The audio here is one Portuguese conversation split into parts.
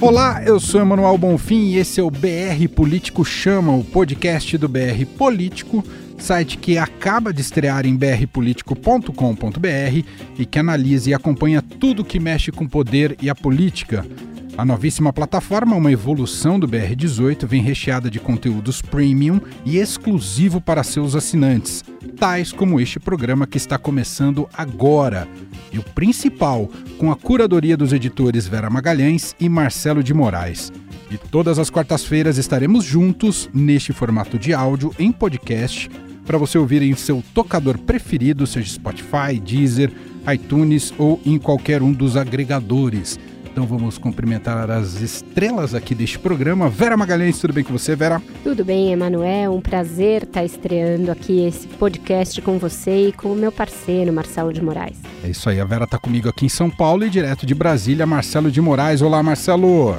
Olá, eu sou Emanuel Bonfim e esse é o BR Político Chama, o podcast do BR Político, site que acaba de estrear em brpolitico.com.br e que analisa e acompanha tudo que mexe com poder e a política. A novíssima plataforma, uma evolução do BR18, vem recheada de conteúdos premium e exclusivo para seus assinantes, tais como este programa que está começando agora. E o principal, com a curadoria dos editores Vera Magalhães e Marcelo de Moraes. E todas as quartas-feiras estaremos juntos neste formato de áudio em podcast para você ouvir em seu tocador preferido, seja Spotify, Deezer, iTunes ou em qualquer um dos agregadores. Então vamos cumprimentar as estrelas aqui deste programa. Vera Magalhães, tudo bem com você, Vera? Tudo bem, Emanuel. Um prazer estar estreando aqui esse podcast com você e com o meu parceiro, Marcelo de Moraes. É isso aí, a Vera está comigo aqui em São Paulo e direto de Brasília, Marcelo de Moraes. Olá, Marcelo.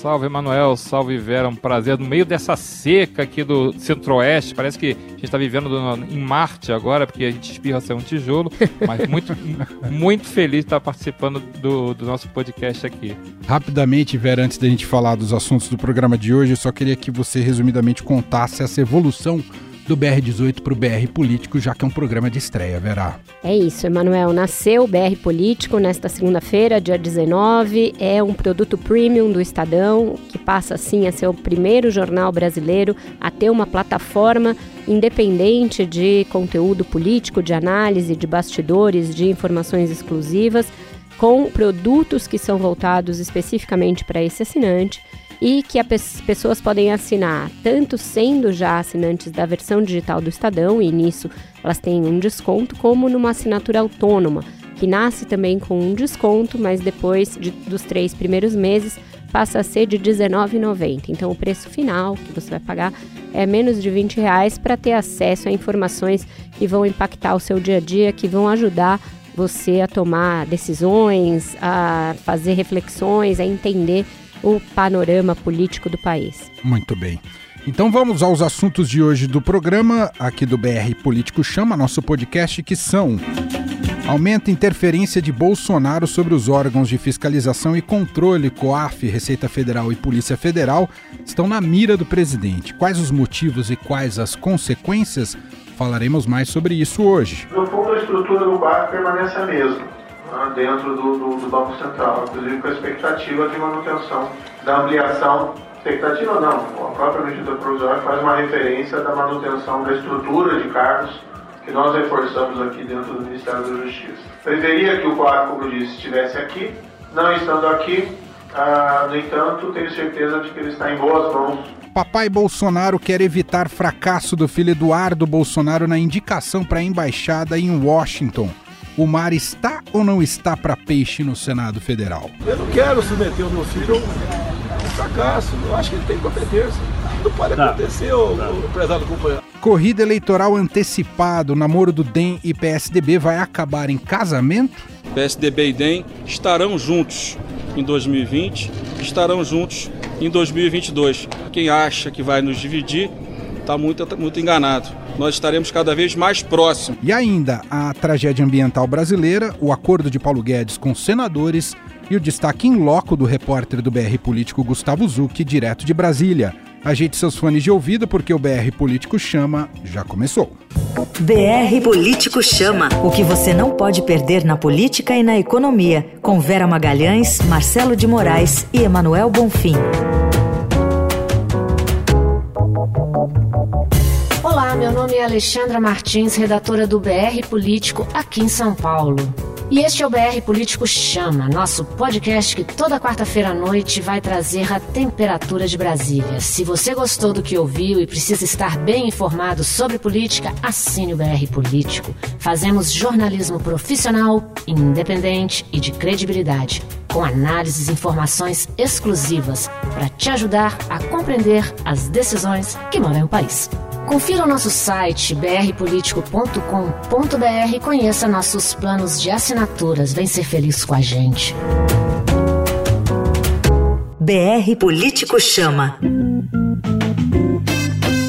Salve, Emanuel. Salve, Vera. Um prazer. No meio dessa seca aqui do Centro-Oeste, parece que a gente está vivendo do, em Marte agora, porque a gente espirra ser um tijolo. Mas muito, muito feliz de estar participando do, do nosso podcast aqui. Rapidamente, Vera, antes da gente falar dos assuntos do programa de hoje, eu só queria que você resumidamente contasse essa evolução do BR18 para o BR Político, já que é um programa de estreia, Verá. É isso, Emanuel. Nasceu o BR Político nesta segunda-feira, dia 19. É um produto premium do Estadão, que passa assim a ser o primeiro jornal brasileiro a ter uma plataforma independente de conteúdo político, de análise, de bastidores, de informações exclusivas, com produtos que são voltados especificamente para esse assinante e que as pessoas podem assinar tanto sendo já assinantes da versão digital do Estadão, e nisso elas têm um desconto, como numa assinatura autônoma, que nasce também com um desconto, mas depois de, dos três primeiros meses passa a ser de R$19,90. Então o preço final que você vai pagar é menos de 20 reais para ter acesso a informações que vão impactar o seu dia a dia, que vão ajudar você a tomar decisões, a fazer reflexões, a entender o panorama político do país. Muito bem. Então vamos aos assuntos de hoje do programa, aqui do BR Político Chama, nosso podcast, que são Aumenta a interferência de Bolsonaro sobre os órgãos de fiscalização e controle, COAF, Receita Federal e Polícia Federal, estão na mira do presidente. Quais os motivos e quais as consequências? Falaremos mais sobre isso hoje. No fundo, a estrutura do COAF permanece a mesma dentro do, do, do, Banco Central, inclusive com a expectativa de manutenção da ampliação. Expectativa não, a própria medida provisória faz uma referência da manutenção da estrutura de cargos que nós reforçamos aqui dentro do Ministério da Justiça. Preferia que o quadro, como disse, estivesse aqui, não estando aqui, ah, no entanto, tenho certeza de que ele está em boas mãos Papai Bolsonaro quer evitar fracasso do filho Eduardo Bolsonaro na indicação para a embaixada em Washington o mar está ou não está para peixe no Senado Federal? Eu não quero submeter o meu filho ao fracasso. Eu acho que ele tem competência. Não pode tá. acontecer, o, tá. o prezado companheiro. Corrida eleitoral antecipada, o namoro do DEM e PSDB vai acabar em casamento? PSDB e DEM estarão juntos em 2020, estarão juntos em 2022. Quem acha que vai nos dividir está muito, muito enganado nós estaremos cada vez mais próximos. E ainda a tragédia ambiental brasileira, o acordo de Paulo Guedes com senadores e o destaque em loco do repórter do BR Político Gustavo Zucchi, direto de Brasília. Ajeite seus fones de ouvido porque o BR Político Chama já começou. BR Político Chama. O que você não pode perder na política e na economia. Com Vera Magalhães, Marcelo de Moraes e Emanuel Bonfim. Meu nome é Alexandra Martins, redatora do BR Político aqui em São Paulo. E este é o BR Político Chama, nosso podcast que toda quarta-feira à noite vai trazer a temperatura de Brasília. Se você gostou do que ouviu e precisa estar bem informado sobre política, assine o BR Político. Fazemos jornalismo profissional, independente e de credibilidade, com análises e informações exclusivas para te ajudar a compreender as decisões que movem o país. Confira o nosso site brpolitico.com.br e conheça nossos planos de assinaturas. Vem ser feliz com a gente. BR Político Chama.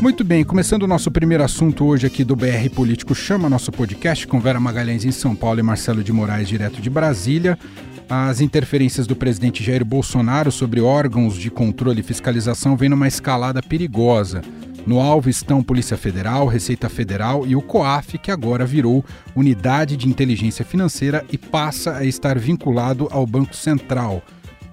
Muito bem, começando o nosso primeiro assunto hoje aqui do BR Político Chama, nosso podcast com Vera Magalhães em São Paulo e Marcelo de Moraes, direto de Brasília. As interferências do presidente Jair Bolsonaro sobre órgãos de controle e fiscalização vêm numa escalada perigosa. No alvo estão Polícia Federal, Receita Federal e o COAF, que agora virou Unidade de Inteligência Financeira e passa a estar vinculado ao Banco Central.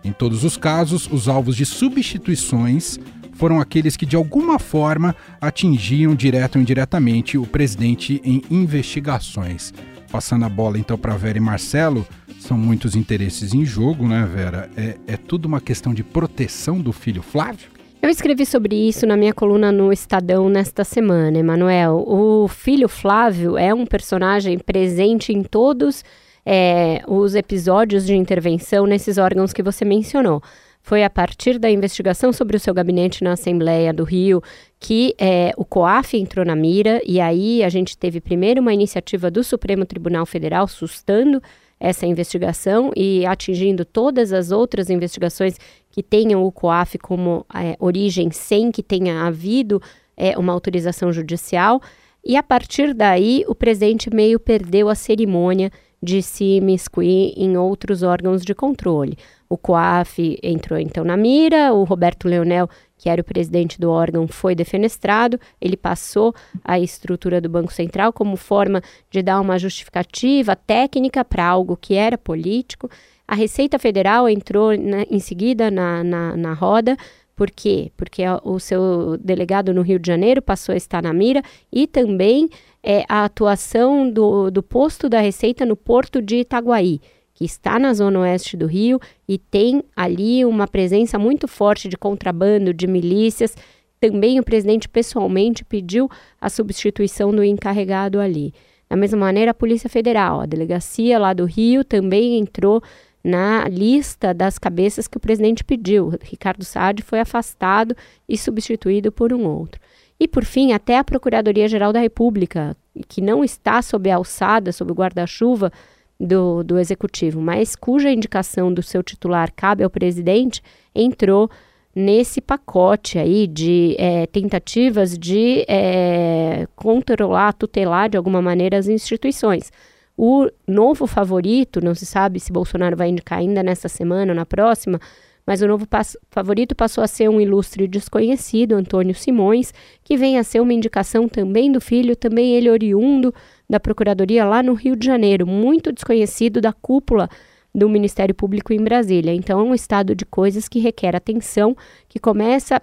Em todos os casos, os alvos de substituições foram aqueles que de alguma forma atingiam direto ou indiretamente o presidente em investigações. Passando a bola então para Vera e Marcelo, são muitos interesses em jogo, né, Vera? É, é tudo uma questão de proteção do filho Flávio? Eu escrevi sobre isso na minha coluna no Estadão nesta semana, Emanuel. O filho Flávio é um personagem presente em todos é, os episódios de intervenção nesses órgãos que você mencionou. Foi a partir da investigação sobre o seu gabinete na Assembleia do Rio que é, o COAF entrou na mira, e aí a gente teve primeiro uma iniciativa do Supremo Tribunal Federal sustando essa investigação e atingindo todas as outras investigações que tenham o COAF como é, origem sem que tenha havido é, uma autorização judicial. E a partir daí, o presidente meio perdeu a cerimônia de se imiscuir em outros órgãos de controle. O COAF entrou então na mira, o Roberto Leonel, que era o presidente do órgão, foi defenestrado, ele passou a estrutura do Banco Central como forma de dar uma justificativa técnica para algo que era político. A Receita Federal entrou na, em seguida na, na, na roda, por quê? Porque o seu delegado no Rio de Janeiro passou a estar na mira e também é, a atuação do, do posto da Receita no porto de Itaguaí, que está na zona oeste do Rio e tem ali uma presença muito forte de contrabando, de milícias. Também o presidente pessoalmente pediu a substituição do encarregado ali. Da mesma maneira, a Polícia Federal, a delegacia lá do Rio, também entrou na lista das cabeças que o presidente pediu. Ricardo Saad foi afastado e substituído por um outro. E, por fim, até a Procuradoria-Geral da República, que não está sob a alçada, sob o guarda-chuva do, do Executivo, mas cuja indicação do seu titular cabe ao presidente, entrou nesse pacote aí de é, tentativas de é, controlar, tutelar de alguma maneira as instituições. O novo favorito, não se sabe se Bolsonaro vai indicar ainda nessa semana ou na próxima, mas o novo favorito passou a ser um ilustre desconhecido, Antônio Simões, que vem a ser uma indicação também do filho, também ele oriundo da Procuradoria lá no Rio de Janeiro, muito desconhecido da cúpula do Ministério Público em Brasília. Então é um estado de coisas que requer atenção, que começa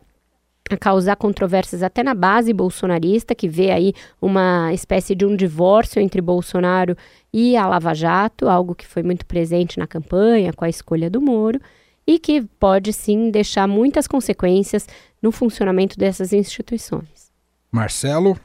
a causar controvérsias até na base bolsonarista, que vê aí uma espécie de um divórcio entre Bolsonaro e a Lava Jato, algo que foi muito presente na campanha com a escolha do Moro, e que pode sim deixar muitas consequências no funcionamento dessas instituições. Marcelo?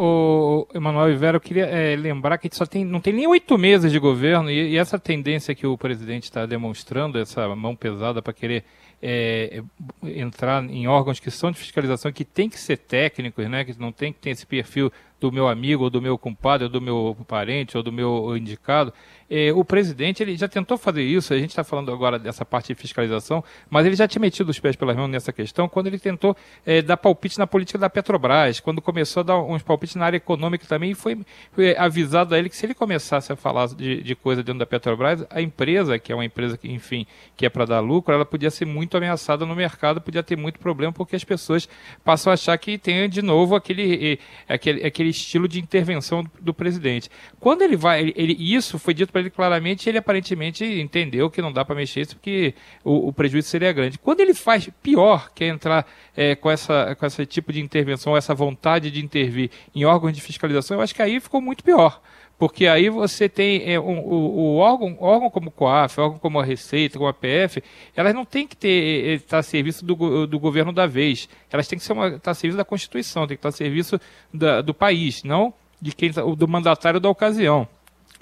O Emanuel Oliveira, eu queria é, lembrar que a gente só tem, não tem nem oito meses de governo e, e essa tendência que o presidente está demonstrando, essa mão pesada para querer é, entrar em órgãos que são de fiscalização, que tem que ser técnicos, né, que não tem que ter esse perfil do meu amigo, ou do meu compadre, ou do meu parente, ou do meu indicado. É, o presidente ele já tentou fazer isso, a gente está falando agora dessa parte de fiscalização, mas ele já tinha metido os pés pelas mãos nessa questão quando ele tentou é, dar palpite na política da Petrobras, quando começou a dar uns palpites na área econômica também, foi, foi avisado a ele que se ele começasse a falar de, de coisa dentro da Petrobras, a empresa, que é uma empresa que, enfim, que é para dar lucro, ela podia ser muito ameaçada no mercado, podia ter muito problema, porque as pessoas passam a achar que tem de novo aquele, aquele, aquele estilo de intervenção do, do presidente. Quando ele vai, ele, ele isso foi dito para ele claramente, ele aparentemente entendeu que não dá para mexer isso porque o, o, prejuízo seria grande. Quando ele faz pior, que é entrar é, com, essa, com esse tipo de intervenção, essa vontade de intervir em órgãos de fiscalização, eu acho que aí ficou muito pior porque aí você tem é, um, o, o, órgão, órgão como o COAF, órgão como a Receita, como a PF, elas não têm que ter, estar a serviço do, do governo da vez. Elas têm que estar a serviço da Constituição, tem que estar a serviço da, do país, não de quem, do mandatário da ocasião.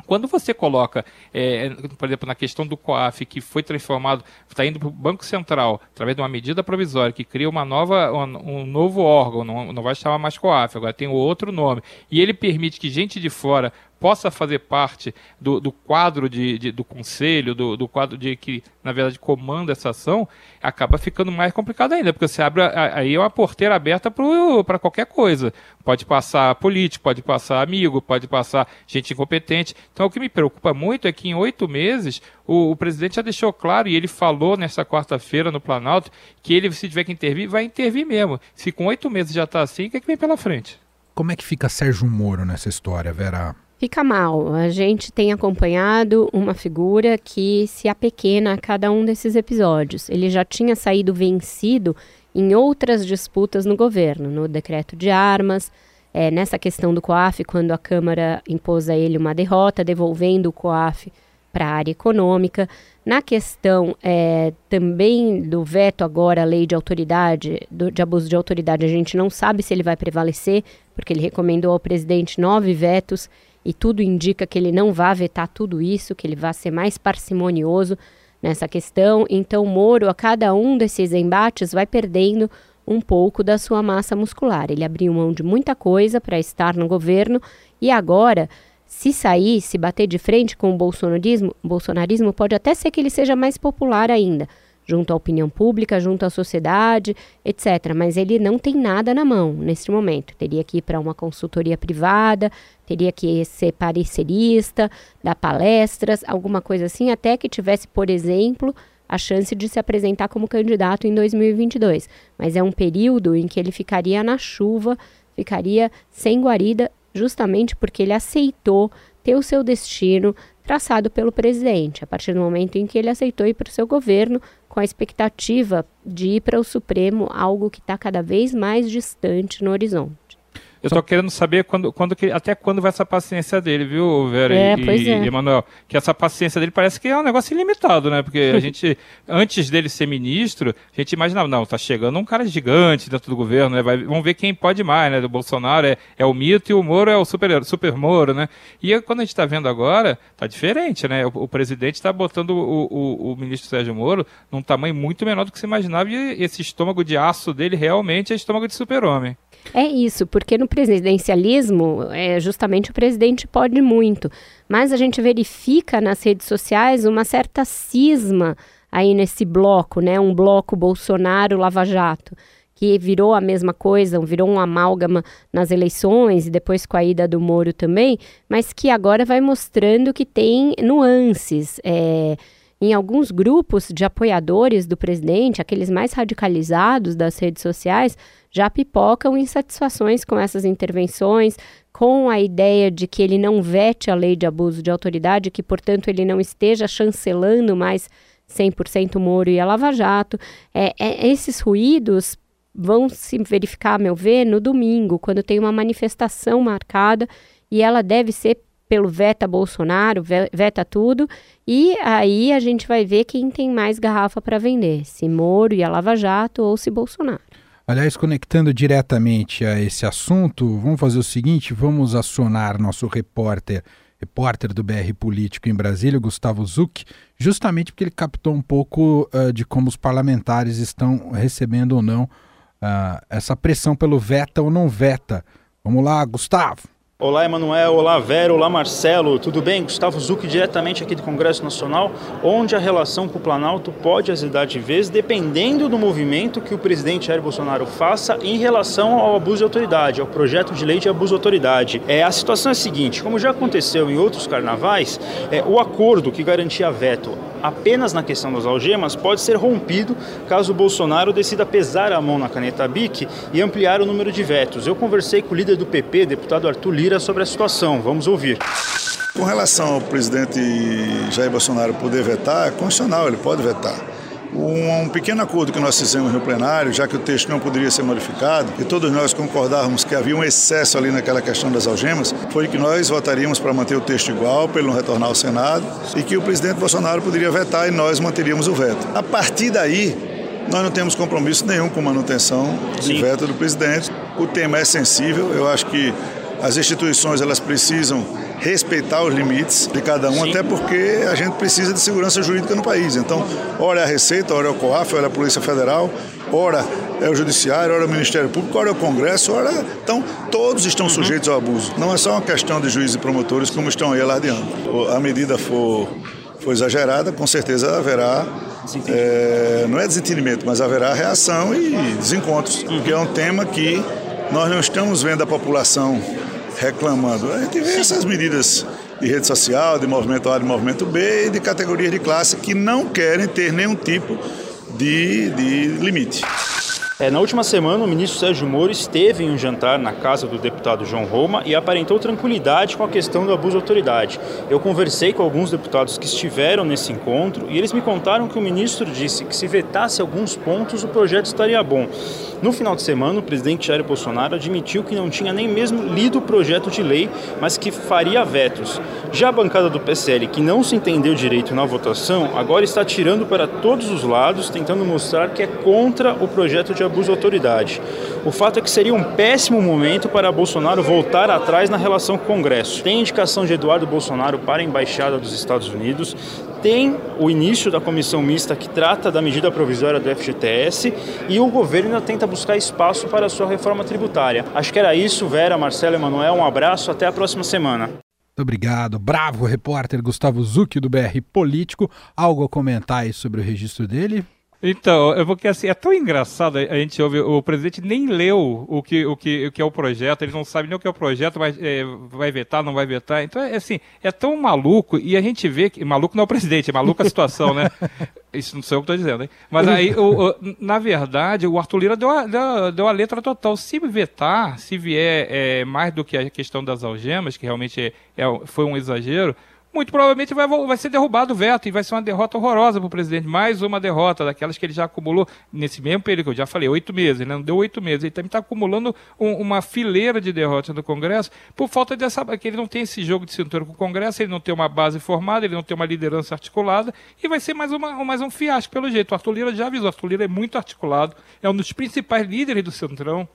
Quando você coloca, é, por exemplo, na questão do COAF, que foi transformado, está indo para o Banco Central, através de uma medida provisória que cria uma nova, um, um novo órgão, não, não vai chamar mais COAF, agora tem outro nome, e ele permite que gente de fora possa fazer parte do, do quadro de, de, do conselho, do, do quadro de que, na verdade, comanda essa ação, acaba ficando mais complicado ainda, porque você abre aí é uma porteira aberta para qualquer coisa. Pode passar político, pode passar amigo, pode passar gente incompetente. Então, o que me preocupa muito é que em oito meses o, o presidente já deixou claro, e ele falou nessa quarta-feira no Planalto, que ele, se tiver que intervir, vai intervir mesmo. Se com oito meses já está assim, o que, é que vem pela frente? Como é que fica Sérgio Moro nessa história, Vera? Fica mal. A gente tem acompanhado uma figura que se apequena a cada um desses episódios. Ele já tinha saído vencido em outras disputas no governo, no decreto de armas, é, nessa questão do COAF, quando a Câmara impôs a ele uma derrota, devolvendo o COAF para a área econômica. Na questão é, também do veto agora à lei de autoridade, do, de abuso de autoridade, a gente não sabe se ele vai prevalecer, porque ele recomendou ao presidente nove vetos e tudo indica que ele não vai vetar tudo isso, que ele vai ser mais parcimonioso nessa questão. Então, Moro, a cada um desses embates, vai perdendo um pouco da sua massa muscular. Ele abriu mão de muita coisa para estar no governo e agora se sair, se bater de frente com o bolsonarismo, bolsonarismo pode até ser que ele seja mais popular ainda, junto à opinião pública, junto à sociedade, etc. Mas ele não tem nada na mão neste momento. Teria que ir para uma consultoria privada, teria que ser parecerista, dar palestras, alguma coisa assim, até que tivesse, por exemplo, a chance de se apresentar como candidato em 2022. Mas é um período em que ele ficaria na chuva, ficaria sem guarida justamente porque ele aceitou ter o seu destino traçado pelo presidente, a partir do momento em que ele aceitou ir para o seu governo com a expectativa de ir para o Supremo, algo que está cada vez mais distante no horizonte. Eu estou querendo saber quando, quando que, até quando vai essa paciência dele, viu, Vera é, e, é. e Emanuel? Que essa paciência dele parece que é um negócio ilimitado, né? Porque a gente, antes dele ser ministro, a gente imaginava, não, tá chegando um cara gigante dentro do governo, né? Vai, vamos ver quem pode mais, né? Do Bolsonaro é, é o mito e o Moro é o super, super Moro, né? E quando a gente está vendo agora, tá diferente, né? O, o presidente está botando o, o, o, ministro Sérgio Moro num tamanho muito menor do que se imaginava e esse estômago de aço dele realmente é estômago de super-homem. É isso, porque no presidencialismo, é, justamente o presidente pode muito, mas a gente verifica nas redes sociais uma certa cisma aí nesse bloco, né? Um bloco Bolsonaro-Lava Jato, que virou a mesma coisa, virou um amálgama nas eleições e depois com a ida do Moro também, mas que agora vai mostrando que tem nuances. É, em alguns grupos de apoiadores do presidente, aqueles mais radicalizados das redes sociais, já pipocam insatisfações com essas intervenções, com a ideia de que ele não vete a lei de abuso de autoridade, que, portanto, ele não esteja chancelando mais 100% Moro e a Lava Jato. É, é, esses ruídos vão se verificar, a meu ver, no domingo, quando tem uma manifestação marcada e ela deve ser pelo veta Bolsonaro, veta tudo, e aí a gente vai ver quem tem mais garrafa para vender, se Moro e a Lava Jato ou se Bolsonaro. Aliás, conectando diretamente a esse assunto, vamos fazer o seguinte: vamos acionar nosso repórter, repórter do BR Político em Brasília, Gustavo Zuc, justamente porque ele captou um pouco uh, de como os parlamentares estão recebendo ou não uh, essa pressão pelo veta ou não veta. Vamos lá, Gustavo. Olá, Emanuel. Olá, Vero. Olá, Marcelo. Tudo bem? Gustavo Zuc, diretamente aqui do Congresso Nacional, onde a relação com o Planalto pode azedar de vez, dependendo do movimento que o presidente Jair Bolsonaro faça em relação ao abuso de autoridade, ao projeto de lei de abuso de autoridade. É, a situação é a seguinte: como já aconteceu em outros carnavais, é, o acordo que garantia veto apenas na questão das algemas pode ser rompido caso o Bolsonaro decida pesar a mão na caneta BIC e ampliar o número de vetos. Eu conversei com o líder do PP, deputado Arthur Lira, sobre a situação. Vamos ouvir. Com relação ao presidente Jair Bolsonaro poder vetar, é constitucional, ele pode vetar. Um, um, pequeno acordo que nós fizemos no plenário, já que o texto não poderia ser modificado, e todos nós concordávamos que havia um excesso ali naquela questão das algemas, foi que nós votaríamos para manter o texto igual, pelo não retornar ao Senado, e que o presidente Bolsonaro poderia vetar e nós manteríamos o veto. A partir daí, nós não temos compromisso nenhum com manutenção do veto do presidente. O tema é sensível, eu acho que as instituições elas precisam respeitar os limites de cada um, Sim. até porque a gente precisa de segurança jurídica no país. Então, ora é a Receita, ora é o COAF, ora é a Polícia Federal, ora é o Judiciário, ora é o Ministério Público, ora é o Congresso, ora. Então, todos estão uhum. sujeitos ao abuso. Não é só uma questão de juízes e promotores como estão aí alardeando. A medida for, for exagerada, com certeza haverá é, não é desentendimento, mas haverá reação e desencontros, uhum. porque é um tema que nós não estamos vendo a população reclamando. A gente vê essas medidas de rede social, de movimento A, de movimento B e de categorias de classe que não querem ter nenhum tipo de, de limite. É, na última semana, o ministro Sérgio Moro esteve em um jantar na casa do deputado João Roma e aparentou tranquilidade com a questão do abuso de autoridade. Eu conversei com alguns deputados que estiveram nesse encontro e eles me contaram que o ministro disse que se vetasse alguns pontos, o projeto estaria bom. No final de semana, o presidente Jair Bolsonaro admitiu que não tinha nem mesmo lido o projeto de lei, mas que faria vetos. Já a bancada do PSL, que não se entendeu direito na votação, agora está tirando para todos os lados, tentando mostrar que é contra o projeto de abuso de autoridade. O fato é que seria um péssimo momento para Bolsonaro voltar atrás na relação com o Congresso. Tem indicação de Eduardo Bolsonaro para a Embaixada dos Estados Unidos, tem o início da comissão mista que trata da medida provisória do FGTS e o governo ainda tenta buscar espaço para a sua reforma tributária. Acho que era isso, Vera, Marcelo e Emanuel. Um abraço, até a próxima semana. Muito obrigado. Bravo repórter Gustavo Zucchi do BR Político. Algo a comentar aí sobre o registro dele? Então, é porque assim, é tão engraçado, a gente ouve, o presidente nem leu o que, o que, o que é o projeto, ele não sabe nem o que é o projeto, mas é, vai vetar, não vai vetar. Então, é assim, é tão maluco, e a gente vê que. Maluco não é o presidente, é maluco a situação, né? Isso não sei o que estou dizendo, hein? Mas aí, o, o, na verdade, o Arthur Lira deu a, deu, deu a letra total. Se vetar, se vier é, mais do que a questão das algemas, que realmente é, é foi um exagero muito provavelmente vai, vai ser derrubado o veto e vai ser uma derrota horrorosa para o presidente. Mais uma derrota daquelas que ele já acumulou nesse mesmo período, que eu já falei, oito meses, né? não deu oito meses. Ele também está acumulando um, uma fileira de derrotas no Congresso por falta dessa. que ele não tem esse jogo de cintura com o Congresso, ele não tem uma base formada, ele não tem uma liderança articulada e vai ser mais, uma, mais um fiasco, pelo jeito. O Arthur Lira já avisou, o Arthur Lira é muito articulado, é um dos principais líderes do Centrão.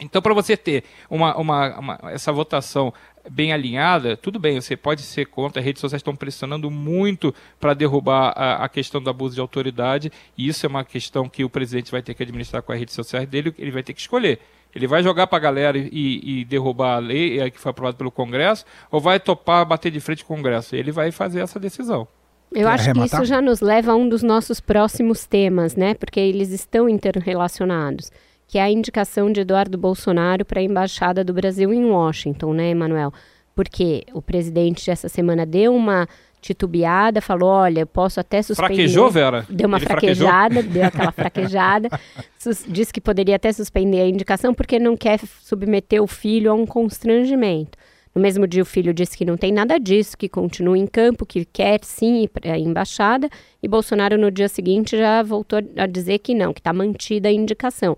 Então, para você ter uma, uma, uma, essa votação bem alinhada, tudo bem, você pode ser contra, as redes sociais estão pressionando muito para derrubar a, a, questão do abuso de autoridade, e isso é uma questão que o presidente vai ter que administrar com as redes sociais dele, ele vai ter que escolher. Ele vai jogar para a galera e, e, derrubar a lei é, que foi aprovada pelo Congresso, ou vai topar bater de frente com o Congresso? Ele vai fazer essa decisão. Eu Quer acho arrematar? que isso já nos leva a um dos nossos próximos temas, né? Porque eles estão interrelacionados que é a indicação de Eduardo Bolsonaro para a embaixada do Brasil em Washington, né, Emanuel? Porque o presidente essa semana deu uma titubeada, falou, olha, eu posso até suspender... Fraquejou, Vera? Deu uma Ele fraquejada, fraquejou? deu aquela fraquejada, disse que poderia até suspender a indicação porque não quer submeter o filho a um constrangimento. No mesmo dia, o filho disse que não tem nada disso, que continua em campo, que quer sim ir para a embaixada, e Bolsonaro, no dia seguinte, já voltou a dizer que não, que está mantida a indicação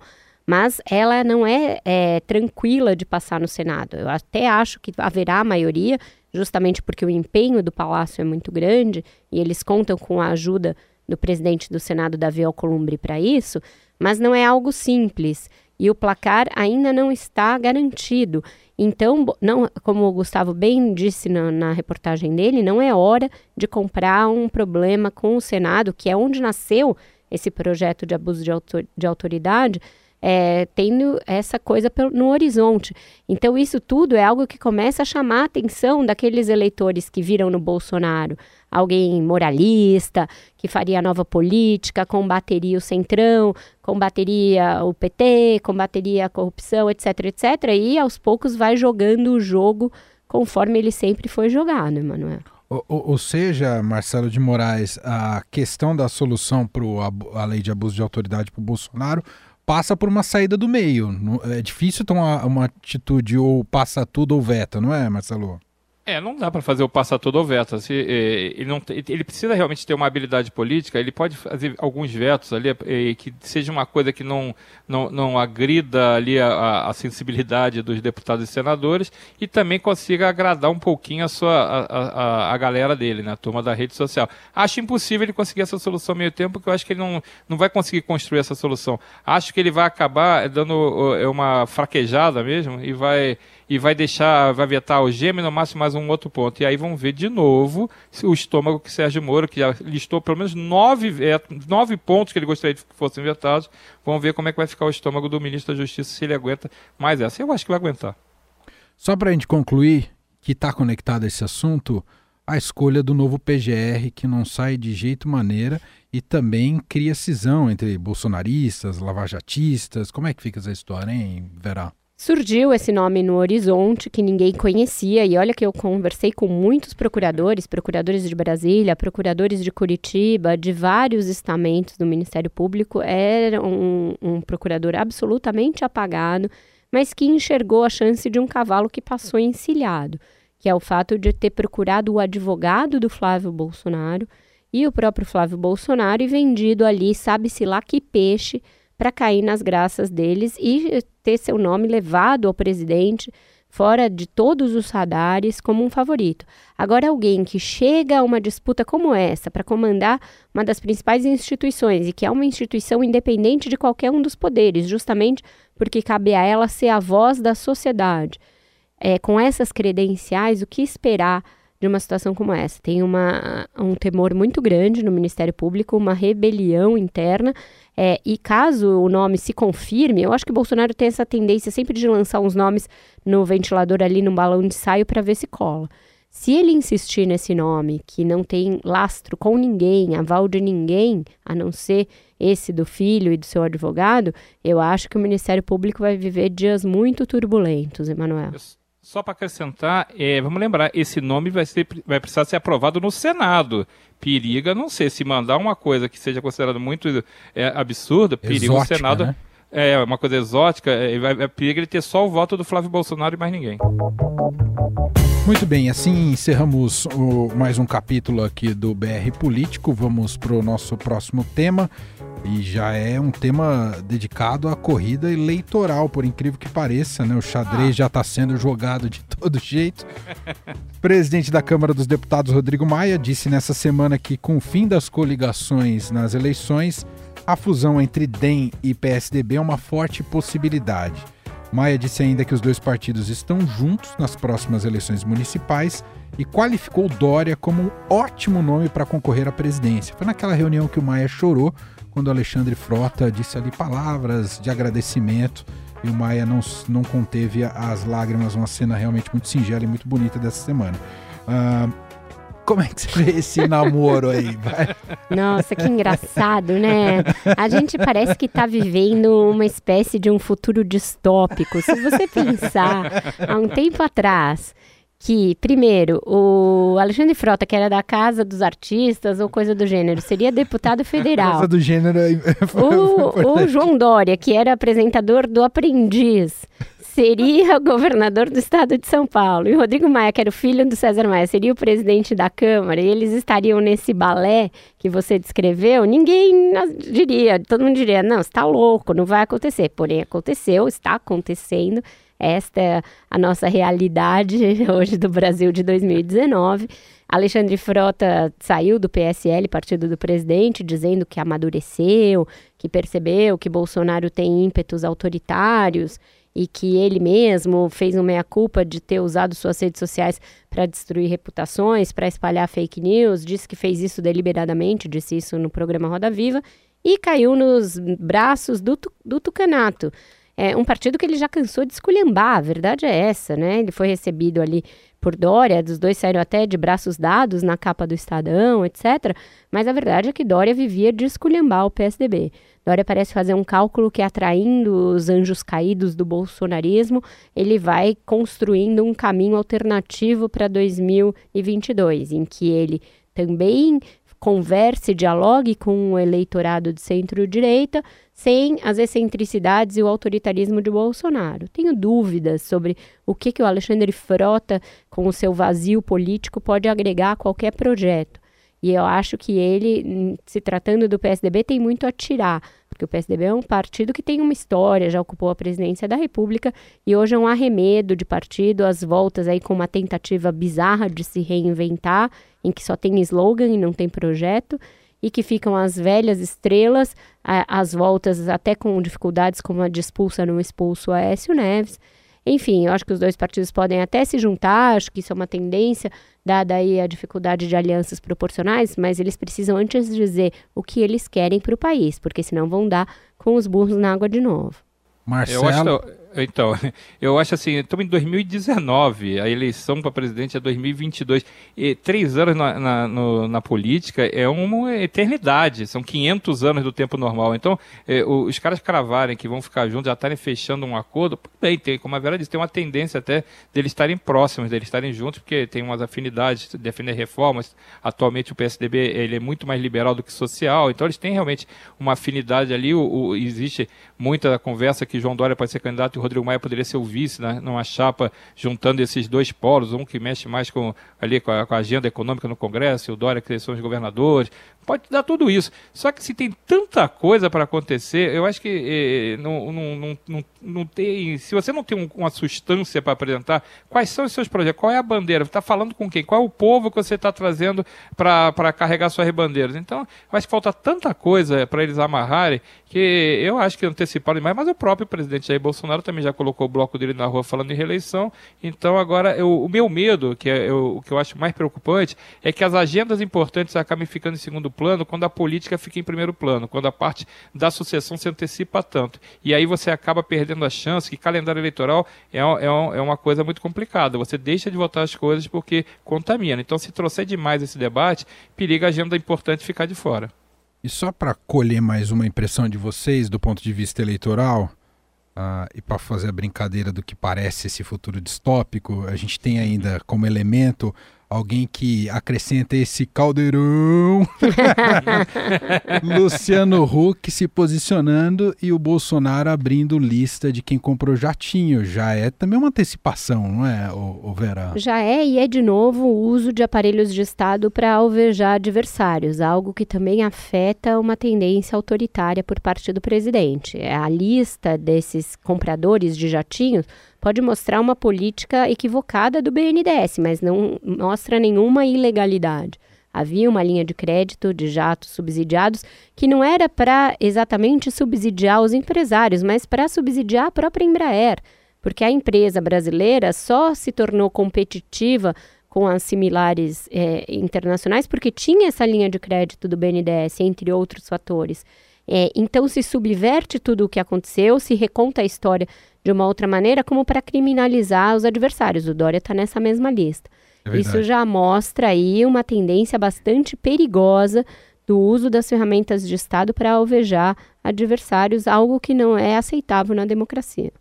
mas ela não é, é, tranquila de passar no Senado. Eu até acho que haverá maioria, justamente porque o empenho do Palácio é muito grande e eles contam com a ajuda do presidente do Senado, Davi Alcolumbre, para isso, mas não é algo simples e o placar ainda não está garantido. Então, não, como o Gustavo bem disse na, na, reportagem dele, não é hora de comprar um problema com o Senado, que é onde nasceu esse projeto de abuso de, autor, de autoridade, é, tendo essa coisa no horizonte. Então, isso tudo é algo que começa a chamar a atenção daqueles eleitores que viram no Bolsonaro alguém moralista, que faria nova política, combateria o centrão, combateria o PT, combateria a corrupção, etc, etc. E aos poucos vai jogando o jogo conforme ele sempre foi jogado, Emanuel. Ou, ou, seja, Marcelo de Moraes, a questão da solução para a lei de abuso de autoridade para o Bolsonaro passa por uma saída do meio. É difícil tomar uma atitude ou passa tudo ou veta, não é, Marcelo? É, não dá para fazer o passar todo o veto. Assim, ele, não, ele precisa realmente ter uma habilidade política, ele pode fazer alguns vetos ali, é, que seja uma coisa que não, não, não agrida ali a, a, sensibilidade dos deputados e senadores e também consiga agradar um pouquinho a, sua, a, a, a galera dele, né, a turma da rede social. Acho impossível ele conseguir essa solução meio tempo, porque eu acho que ele não, não vai conseguir construir essa solução. Acho que ele vai acabar dando é uma fraquejada mesmo e vai e vai deixar, vai vetar o gêmeo no máximo mais um outro ponto. E aí vão ver de novo o estômago que Sérgio Moro, que já listou pelo menos nove, nove pontos que ele gostaria que fossem vetados, vão ver como é que vai ficar o estômago do ministro da Justiça se ele aguenta mais essa. Eu acho que vai aguentar. Só para a gente concluir, que está conectado a esse assunto, a escolha do novo PGR, que não sai de jeito maneira e também cria cisão entre bolsonaristas, lavajatistas. Como é que fica essa história, hein, Verá? Surgiu esse nome no horizonte que ninguém conhecia, e olha que eu conversei com muitos procuradores, procuradores de Brasília, procuradores de Curitiba, de vários estamentos do Ministério Público. Era um, um procurador absolutamente apagado, mas que enxergou a chance de um cavalo que passou encilhado, que é o fato de ter procurado o advogado do Flávio Bolsonaro e o próprio Flávio Bolsonaro e vendido ali, sabe-se lá que peixe para cair nas graças deles e ter seu nome levado ao presidente fora de todos os radares como um favorito. Agora, alguém que chega a uma disputa como essa para comandar uma das principais instituições e que é uma instituição independente de qualquer um dos poderes, justamente porque cabe a ela ser a voz da sociedade. É, com essas credenciais, o que esperar de uma situação como essa. Tem uma, um temor muito grande no Ministério Público, uma rebelião interna. É, e caso o nome se confirme, eu acho que Bolsonaro tem essa tendência sempre de lançar uns nomes no ventilador ali, no balão de ensaio, para ver se cola. Se ele insistir nesse nome, que não tem lastro com ninguém, aval de ninguém, a não ser esse do filho e do seu advogado, eu acho que o Ministério Público vai viver dias muito turbulentos, Emanuel. Só para acrescentar, é, vamos lembrar, esse nome vai, ser, vai precisar ser aprovado no Senado. Periga, não sei, se mandar uma coisa que seja considerada muito é, absurda, periga Exótica, o Senado. Né? É, uma coisa exótica, é, é periga ele ter só o voto do Flávio Bolsonaro e mais ninguém. Muito bem, assim encerramos o, mais um capítulo aqui do BR Político. Vamos para o nosso próximo tema. E já é um tema dedicado à corrida eleitoral, por incrível que pareça, né? O xadrez ah. já está sendo jogado de todo jeito. Presidente da Câmara dos Deputados, Rodrigo Maia, disse nessa semana que, com o fim das coligações nas eleições, a fusão entre DEM e PSDB é uma forte possibilidade. Maia disse ainda que os dois partidos estão juntos nas próximas eleições municipais e qualificou Dória como um ótimo nome para concorrer à presidência. Foi naquela reunião que o Maia chorou quando Alexandre Frota disse ali palavras de agradecimento e o Maia não, não conteve as lágrimas, uma cena realmente muito singela e muito bonita dessa semana. Uh, como é que você vê esse namoro aí? Vai? Nossa, que engraçado, né? A gente parece que está vivendo uma espécie de um futuro distópico. Se você pensar, há um tempo atrás, que, primeiro, o Alexandre Frota, que era da Casa dos Artistas ou coisa do gênero, seria deputado federal. Casa do gênero. o, o João Dória, que era apresentador do Aprendiz, seria o governador do estado de São Paulo. E o Rodrigo Maia, que era o filho do César Maia, seria o presidente da Câmara. E eles estariam nesse balé que você descreveu. Ninguém diria, todo mundo diria: não, está louco, não vai acontecer. Porém, aconteceu, está acontecendo. Esta é a nossa realidade hoje do Brasil de 2019. Alexandre Frota saiu do PSL, partido do presidente, dizendo que amadureceu, que percebeu que Bolsonaro tem ímpetos autoritários e que ele mesmo fez uma meia-culpa de ter usado suas redes sociais para destruir reputações, para espalhar fake news, disse que fez isso deliberadamente, disse isso no programa Roda Viva, e caiu nos braços do, do Tucanato é um partido que ele já cansou de esculhambar, a verdade é essa, né? Ele foi recebido ali por Dória, os dois saíram até de braços dados na capa do Estadão, etc. Mas a verdade é que Dória vivia de esculhambar o PSDB. Dória parece fazer um cálculo que, atraindo os anjos caídos do bolsonarismo, ele vai construindo um caminho alternativo para 2022, em que ele também converse, dialogue com o eleitorado de centro-direita, sem as excentricidades e o autoritarismo de Bolsonaro. Tenho dúvidas sobre o que, que o Alexandre Frota, com o seu vazio político, pode agregar a qualquer projeto. E eu acho que ele, se tratando do PSDB, tem muito a tirar, porque o PSDB é um partido que tem uma história, já ocupou a presidência da República e hoje é um arremedo de partido, as voltas aí com uma tentativa bizarra de se reinventar, em que só tem slogan e não tem projeto e que ficam as velhas estrelas, as voltas até com dificuldades como a de expulsa não expulso Aécio Neves. Enfim, eu acho que os dois partidos podem até se juntar, acho que isso é uma tendência, dada aí a dificuldade de alianças proporcionais, mas eles precisam antes dizer o que eles querem para o país, porque senão vão dar com os burros na água de novo. Marcelo. Eu acho, então, eu acho assim, estamos em 2019, a eleição para presidente é 2022. E três anos na, na, no, na, política é uma eternidade, são 500 anos do tempo normal. Então, é, os caras cravarem que vão ficar juntos, já estarem fechando um acordo, bem, tem, como a Vera disse, tem uma tendência até deles estarem próximos, deles estarem juntos, porque tem umas afinidades, defender reformas. Atualmente o PSDB ele é muito mais liberal do que social, então eles têm realmente uma afinidade ali. O, o, existe muita conversa que João Dória pode ser candidato o Rodrigo Maia poderia ser o vice né, numa chapa juntando esses dois polos, um que mexe mais com, ali, com, a, com a agenda econômica no Congresso, e o Dória que são os governadores. Pode dar tudo isso. Só que se tem tanta coisa para acontecer, eu acho que eh, não, não, não, não, tem. Se você não tem um, uma substância para apresentar, quais são os seus projetos? Qual é a bandeira? Está falando com quem? Qual é o povo que você está trazendo para carregar suas bandeiras? Então, acho que falta tanta coisa para eles amarrarem que eu acho que anteciparam demais, mas o próprio presidente Jair Bolsonaro também já colocou o bloco dele na rua falando em reeleição. Então agora eu, o meu medo, que é eu, o que eu acho mais preocupante, é que as agendas importantes acabem ficando em segundo plano quando a política fica em primeiro plano, quando a parte da sucessão se antecipa tanto. E aí você acaba perdendo a chance que calendário eleitoral é, é, é uma coisa muito complicada. Você deixa de votar as coisas porque contamina. Então se trouxer demais esse debate, periga a agenda importante ficar de fora. E só para colher mais uma impressão de vocês do ponto de vista eleitoral, e para fazer a brincadeira do que parece esse futuro distópico, a gente tem ainda como elemento alguém que acrescenta esse caldeirão. Luciano Huck se posicionando e o Bolsonaro abrindo lista de quem comprou jatinho. Já é também uma antecipação, não é, o, Vera? Já é, e é de novo o uso de aparelhos de Estado para alvejar adversários, algo que também afeta uma tendência autoritária por parte do presidente. É a lista desses compradores de jatinhos pode mostrar uma política equivocada do BNDES, mas não mostra nenhuma ilegalidade. Havia uma linha de crédito de jatos subsidiados que não era para exatamente subsidiar os empresários, mas para subsidiar a própria Embraer, porque a empresa brasileira só se tornou competitiva com as similares é, internacionais porque tinha essa linha de crédito do BNDES, entre outros fatores. É, então se subverte tudo o que aconteceu, se reconta a história de uma outra maneira, como para criminalizar os adversários. O Dória está nessa mesma lista. É Isso já mostra aí uma tendência bastante perigosa do uso das ferramentas de Estado para alvejar adversários, algo que não é aceitável na democracia.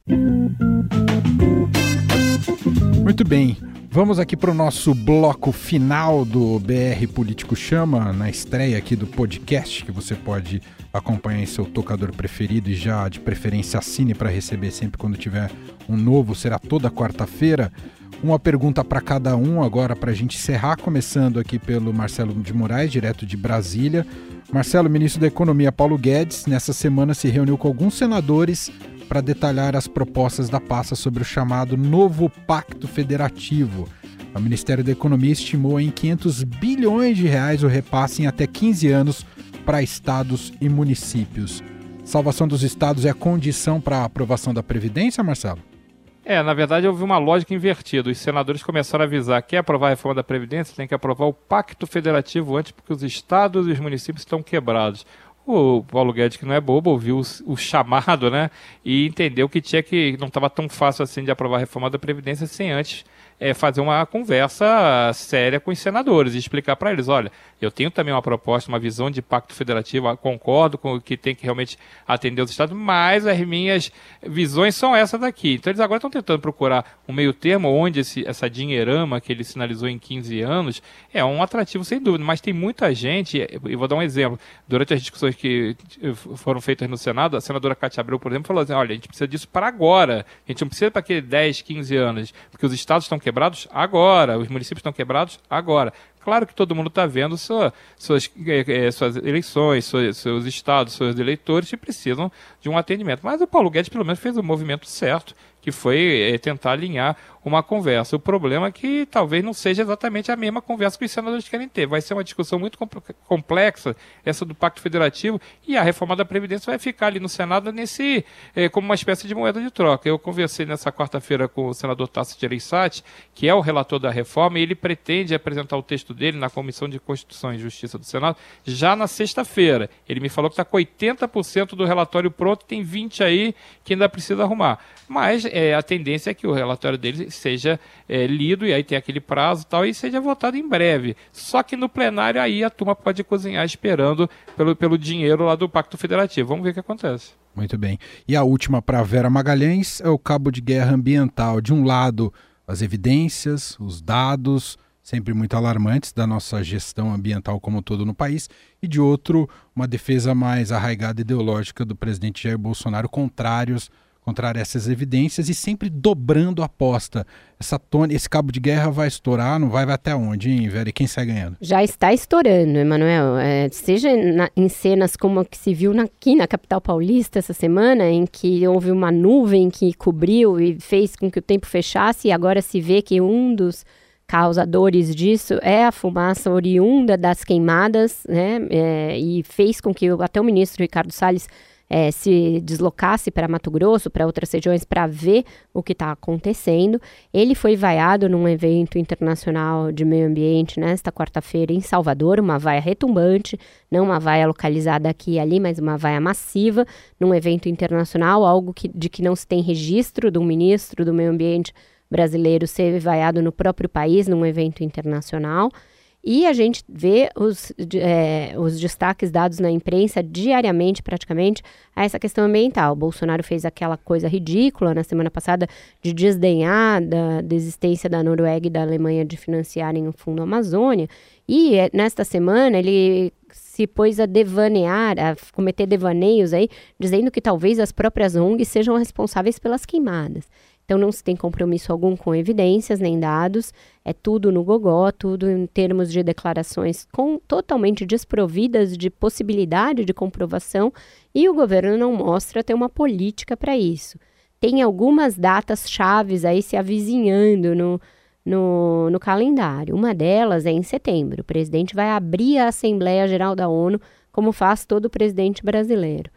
Muito bem. Vamos aqui para o nosso bloco final do BR Político Chama, na estreia aqui do podcast, que você pode acompanhar em seu tocador preferido e já de preferência assine para receber sempre quando tiver um novo, será toda quarta-feira. Uma pergunta para cada um agora para a gente encerrar, começando aqui pelo Marcelo de Moraes, direto de Brasília. Marcelo, ministro da Economia Paulo Guedes, nessa semana se reuniu com alguns senadores para detalhar as propostas da pasta sobre o chamado Novo Pacto Federativo. O Ministério da Economia estimou em 500 bilhões de reais o repasse em até 15 anos para estados e municípios. Salvação dos estados é condição para a aprovação da Previdência, Marcelo? É, na verdade houve uma lógica invertida. Os senadores começaram a avisar que quer aprovar a reforma da Previdência, tem que aprovar o Pacto Federativo antes, porque os estados e os municípios estão quebrados o Paulo Guedes, que não é bobo, ouviu o, o chamado, né? E entendeu que tinha que não estava tão fácil assim de aprovar a reforma da Previdência sem antes é, fazer uma conversa séria com os senadores e explicar para eles, olha, eu tenho também uma proposta, uma visão de pacto federativo, concordo com o que tem que realmente atender os estados, mas as minhas visões são essas daqui. Então eles agora estão tentando procurar um meio termo onde esse, essa dinheirama que ele sinalizou em 15 anos é um atrativo sem dúvida, mas tem muita gente, e vou dar um exemplo, durante as discussões que foram feitas no Senado, a senadora Cátia Abreu, por exemplo, falou assim, olha, a gente precisa disso para agora, a gente não precisa para aquele 10, 15 anos, porque os estados estão quebrados agora, os municípios estão quebrados agora. Claro que todo mundo está vendo sua, suas, é, suas eleições, suas, seus estados, seus eleitores que precisam de um atendimento. Mas o Paulo Guedes, pelo menos, fez o movimento certo que foi é, tentar alinhar uma conversa. O problema é que talvez não seja exatamente a mesma conversa que os senadores querem ter. Vai ser uma discussão muito complexa, essa do Pacto Federativo, e a reforma da Previdência vai ficar ali no Senado nesse é, como uma espécie de moeda de troca. Eu conversei nessa quarta-feira com o senador Tassi Gereissati, que é o relator da reforma, e ele pretende apresentar o texto dele na Comissão de Constituição e Justiça do Senado já na sexta-feira. Ele me falou que está com 80% do relatório pronto, tem 20 aí que ainda precisa arrumar. Mas é, a tendência é que o relatório dele seja é, lido e aí tem aquele prazo e tal e seja votado em breve. Só que no plenário aí a turma pode cozinhar esperando pelo, pelo dinheiro lá do Pacto Federativo. Vamos ver o que acontece. Muito bem. E a última para Vera Magalhães é o cabo de guerra ambiental. De um lado, as evidências, os dados, sempre muito alarmantes da nossa gestão ambiental como todo no país, e de outro, uma defesa mais arraigada ideológica do presidente Jair Bolsonaro, contrários a essas evidências e sempre dobrando a aposta. Essa tone, esse cabo de guerra vai estourar, não vai, vai até onde, hein, Vera? E quem sai ganhando? Já está estourando, Emanuel. É, seja na, em cenas como a que se viu na, aqui na capital paulista essa semana, em que houve uma nuvem que cobriu e fez com que o tempo fechasse, e agora se vê que um dos causadores disso é a fumaça oriunda das queimadas, né? É, e fez com que até o ministro Ricardo Salles é, se deslocasse para Mato Grosso, para outras regiões, para ver o que está acontecendo. Ele foi vaiado num evento internacional de meio ambiente nesta quarta-feira em Salvador, uma vaia retumbante, não uma vaia localizada aqui e ali, mas uma vaia massiva, num evento internacional, algo que, de que não se tem registro do ministro do meio ambiente brasileiro ser vaiado no próprio país, num evento internacional. E a gente vê os, é, os destaques dados na imprensa diariamente, praticamente, a essa questão ambiental. O Bolsonaro fez aquela coisa ridícula na semana passada de desdenhar da desistência da Noruega e da Alemanha de financiarem o Fundo Amazônia. E é, nesta semana ele se pôs a devanear, a cometer devaneios aí, dizendo que talvez as próprias ONGs sejam responsáveis pelas queimadas. Então não se tem compromisso algum com evidências nem dados, é tudo no gogó, tudo em termos de declarações com, totalmente desprovidas de possibilidade de comprovação e o governo não mostra ter uma política para isso. Tem algumas datas chaves aí se avizinhando no, no, no calendário. Uma delas é em setembro. O presidente vai abrir a Assembleia Geral da ONU, como faz todo presidente brasileiro.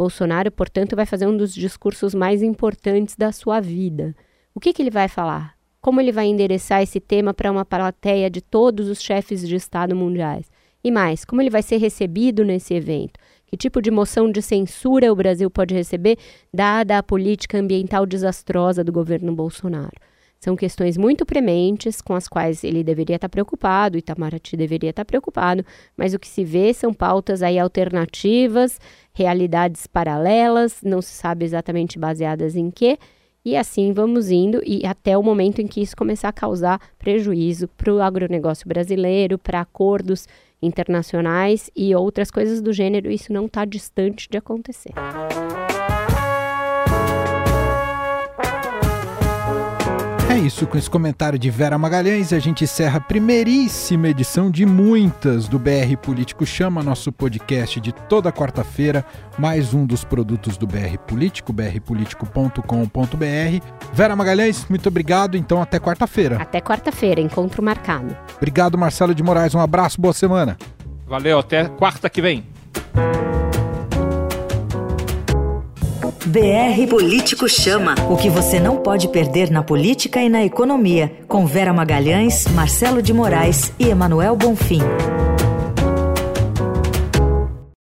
Bolsonaro, portanto, vai fazer um dos discursos mais importantes da sua vida. O que, que ele vai falar? Como ele vai endereçar esse tema para uma plateia de todos os chefes de Estado mundiais? E mais, como ele vai ser recebido nesse evento? Que tipo de moção de censura o Brasil pode receber, dada a política ambiental desastrosa do governo Bolsonaro? São questões muito prementes com as quais ele deveria estar preocupado, Itamaraty deveria estar preocupado, mas o que se vê são pautas aí alternativas, realidades paralelas, não se sabe exatamente baseadas em quê, e assim vamos indo e até o momento em que isso começar a causar prejuízo para o agronegócio brasileiro, para acordos internacionais e outras coisas do gênero, isso não está distante de acontecer. É isso, com esse comentário de Vera Magalhães, a gente encerra a primeiríssima edição de muitas do BR Político Chama, nosso podcast de toda quarta-feira, mais um dos produtos do BR Político, brpolitico.com.br. Vera Magalhães, muito obrigado, então até quarta-feira. Até quarta-feira, encontro marcado. Obrigado, Marcelo de Moraes, um abraço, boa semana. Valeu, até quarta que vem. BR Político Chama. O que você não pode perder na política e na economia. Com Vera Magalhães, Marcelo de Moraes e Emanuel Bonfim.